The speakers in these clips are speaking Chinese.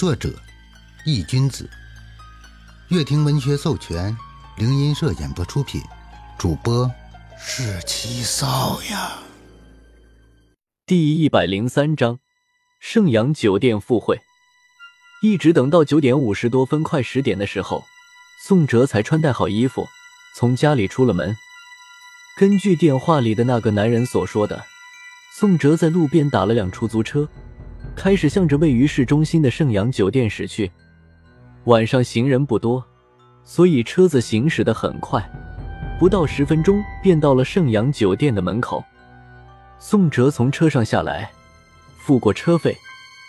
作者：易君子，乐亭文学授权，灵音社演播出品，主播是七少呀。第一百零三章，盛阳酒店赴会。一直等到九点五十多分，快十点的时候，宋哲才穿戴好衣服，从家里出了门。根据电话里的那个男人所说的，宋哲在路边打了辆出租车。开始向着位于市中心的盛阳酒店驶去。晚上行人不多，所以车子行驶的很快，不到十分钟便到了盛阳酒店的门口。宋哲从车上下来，付过车费，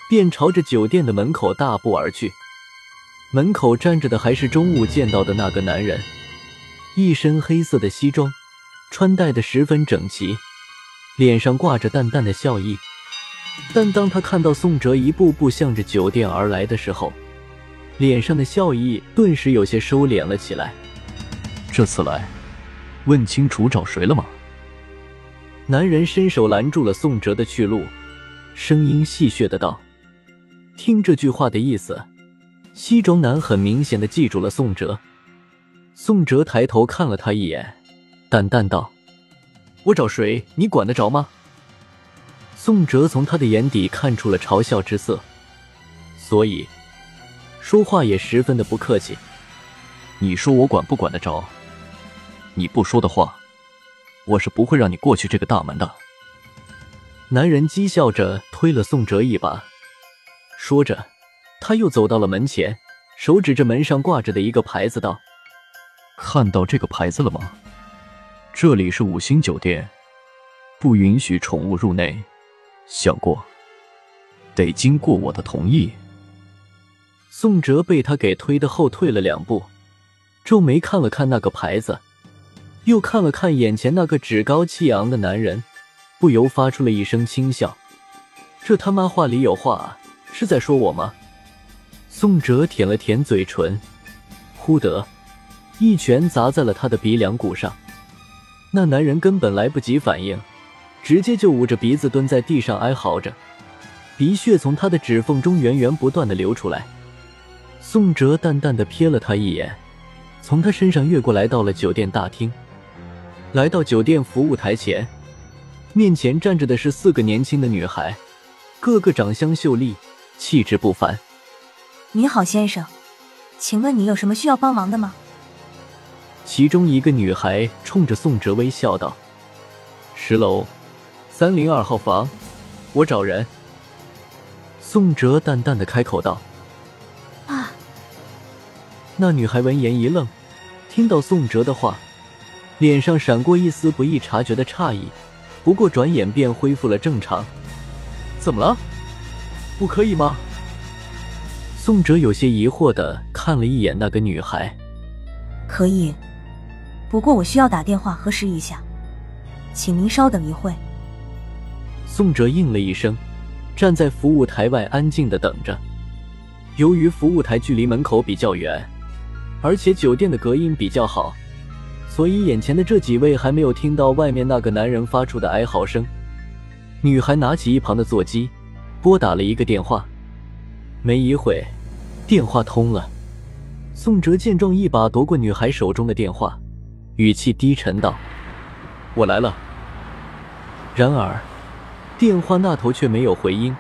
便朝着酒店的门口大步而去。门口站着的还是中午见到的那个男人，一身黑色的西装，穿戴的十分整齐，脸上挂着淡淡的笑意。但当他看到宋哲一步步向着酒店而来的时候，脸上的笑意顿时有些收敛了起来。这次来，问清楚找谁了吗？男人伸手拦住了宋哲的去路，声音戏谑的道：“听这句话的意思，西装男很明显的记住了宋哲。”宋哲抬头看了他一眼，淡淡道：“我找谁，你管得着吗？”宋哲从他的眼底看出了嘲笑之色，所以说话也十分的不客气。你说我管不管得着？你不说的话，我是不会让你过去这个大门的。男人讥笑着推了宋哲一把，说着，他又走到了门前，手指着门上挂着的一个牌子道：“看到这个牌子了吗？这里是五星酒店，不允许宠物入内。”想过，得经过我的同意。宋哲被他给推的后退了两步，皱眉看了看那个牌子，又看了看眼前那个趾高气昂的男人，不由发出了一声轻笑。这他妈话里有话啊，是在说我吗？宋哲舔了舔嘴唇，忽得一拳砸在了他的鼻梁骨上。那男人根本来不及反应。直接就捂着鼻子蹲在地上哀嚎着，鼻血从他的指缝中源源不断的流出来。宋哲淡淡的瞥了他一眼，从他身上越过来到了酒店大厅，来到酒店服务台前，面前站着的是四个年轻的女孩，个个长相秀丽，气质不凡。你好，先生，请问你有什么需要帮忙的吗？其中一个女孩冲着宋哲微笑道：“十楼。”三零二号房，我找人。宋哲淡淡的开口道：“啊。”那女孩闻言一愣，听到宋哲的话，脸上闪过一丝不易察觉的诧异，不过转眼便恢复了正常。怎么了？不可以吗？宋哲有些疑惑的看了一眼那个女孩。可以，不过我需要打电话核实一下，请您稍等一会。宋哲应了一声，站在服务台外安静的等着。由于服务台距离门口比较远，而且酒店的隔音比较好，所以眼前的这几位还没有听到外面那个男人发出的哀嚎声。女孩拿起一旁的座机，拨打了一个电话。没一会，电话通了。宋哲见状，一把夺过女孩手中的电话，语气低沉道：“我来了。”然而。电话那头却没有回音，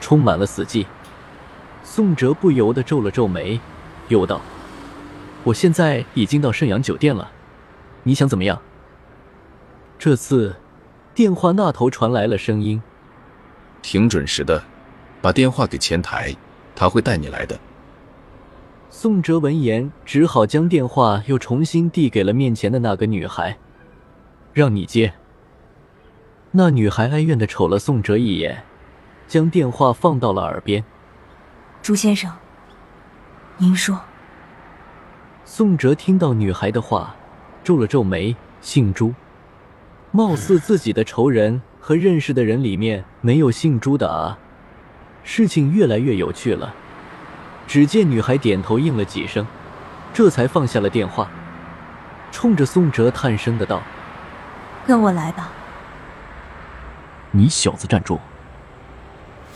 充满了死寂。宋哲不由得皱了皱眉，又道：“我现在已经到盛阳酒店了，你想怎么样？”这次，电话那头传来了声音：“挺准时的，把电话给前台，他会带你来的。”宋哲闻言，只好将电话又重新递给了面前的那个女孩：“让你接。”那女孩哀怨的瞅了宋哲一眼，将电话放到了耳边。朱先生，您说。宋哲听到女孩的话，皱了皱眉。姓朱，貌似自己的仇人和认识的人里面没有姓朱的啊。事情越来越有趣了。只见女孩点头应了几声，这才放下了电话，冲着宋哲叹声的道：“跟我来吧。”你小子站住！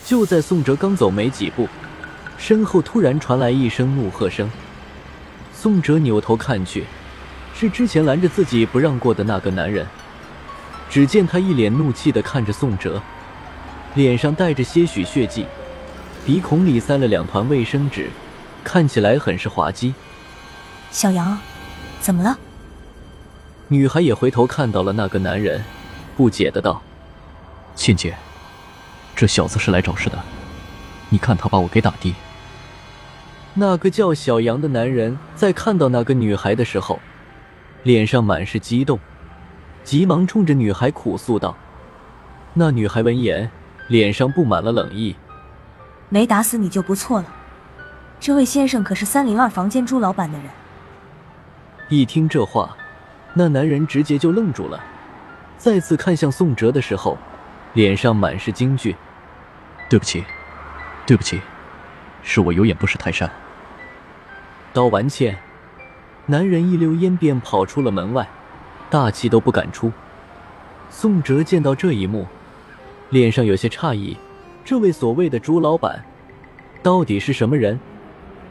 就在宋哲刚走没几步，身后突然传来一声怒喝声。宋哲扭头看去，是之前拦着自己不让过的那个男人。只见他一脸怒气的看着宋哲，脸上带着些许血迹，鼻孔里塞了两团卫生纸，看起来很是滑稽。小杨，怎么了？女孩也回头看到了那个男人，不解的道：“倩姐，这小子是来找事的，你看他把我给打的。”那个叫小杨的男人在看到那个女孩的时候，脸上满是激动，急忙冲着女孩苦诉道。那女孩闻言，脸上布满了冷意：“没打死你就不错了。这位先生可是三零二房间朱老板的人。”一听这话，那男人直接就愣住了，再次看向宋哲的时候，脸上满是惊惧：“对不起，对不起。”是我有眼不识泰山。道完歉，男人一溜烟便跑出了门外，大气都不敢出。宋哲见到这一幕，脸上有些诧异：这位所谓的朱老板，到底是什么人？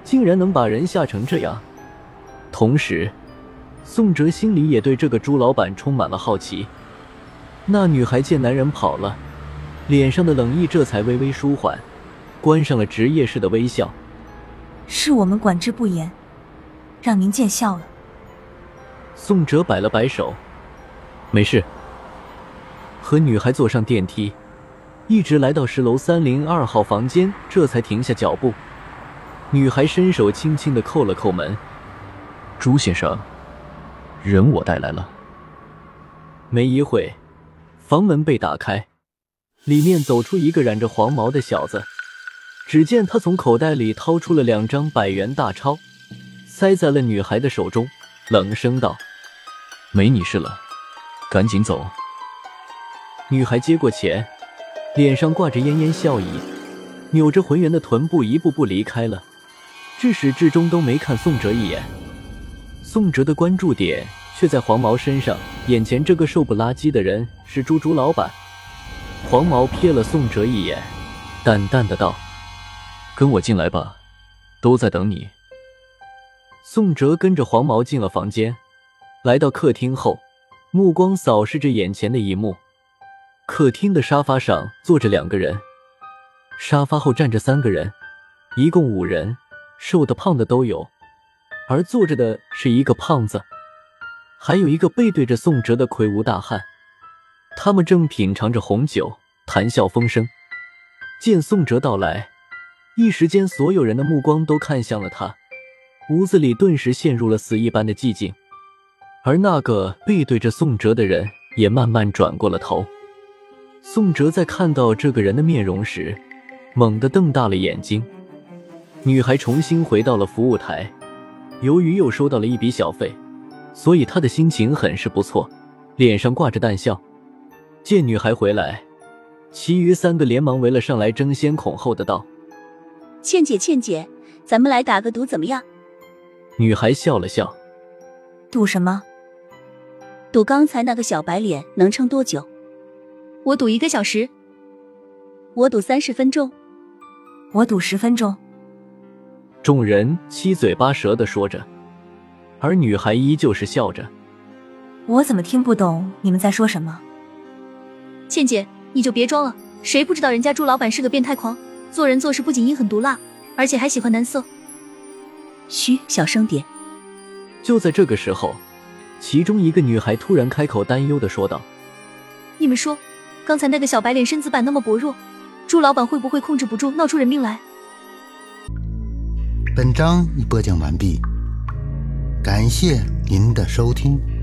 竟然能把人吓成这样？同时，宋哲心里也对这个朱老板充满了好奇。那女孩见男人跑了，脸上的冷意这才微微舒缓。关上了职业式的微笑，是我们管制不严，让您见笑了。宋哲摆了摆手，没事。和女孩坐上电梯，一直来到十楼三零二号房间，这才停下脚步。女孩伸手轻轻的扣了扣门，朱先生，人我带来了。没一会，房门被打开，里面走出一个染着黄毛的小子。只见他从口袋里掏出了两张百元大钞，塞在了女孩的手中，冷声道：“没你事了，赶紧走。”女孩接过钱，脸上挂着奄奄笑意，扭着浑圆的臀部，一步步离开了，至始至终都没看宋哲一眼。宋哲的关注点却在黄毛身上，眼前这个瘦不拉几的人是猪猪老板。黄毛瞥了宋哲一眼，淡淡的道。跟我进来吧，都在等你。宋哲跟着黄毛进了房间，来到客厅后，目光扫视着眼前的一幕。客厅的沙发上坐着两个人，沙发后站着三个人，一共五人，瘦的胖的都有。而坐着的是一个胖子，还有一个背对着宋哲的魁梧大汉。他们正品尝着红酒，谈笑风生。见宋哲到来。一时间，所有人的目光都看向了他，屋子里顿时陷入了死一般的寂静。而那个背对着宋哲的人也慢慢转过了头。宋哲在看到这个人的面容时，猛地瞪大了眼睛。女孩重新回到了服务台，由于又收到了一笔小费，所以他的心情很是不错，脸上挂着淡笑。见女孩回来，其余三个连忙围了上来，争先恐后的道。倩姐，倩姐，咱们来打个赌怎么样？女孩笑了笑，赌什么？赌刚才那个小白脸能撑多久？我赌一个小时。我赌三十分钟。我赌十分钟。众人七嘴八舌的说着，而女孩依旧是笑着。我怎么听不懂你们在说什么？倩姐，你就别装了，谁不知道人家朱老板是个变态狂？做人做事不仅阴狠毒辣，而且还喜欢男色。嘘，小声点。就在这个时候，其中一个女孩突然开口，担忧的说道：“你们说，刚才那个小白脸身子板那么薄弱，朱老板会不会控制不住，闹出人命来？”本章已播讲完毕，感谢您的收听。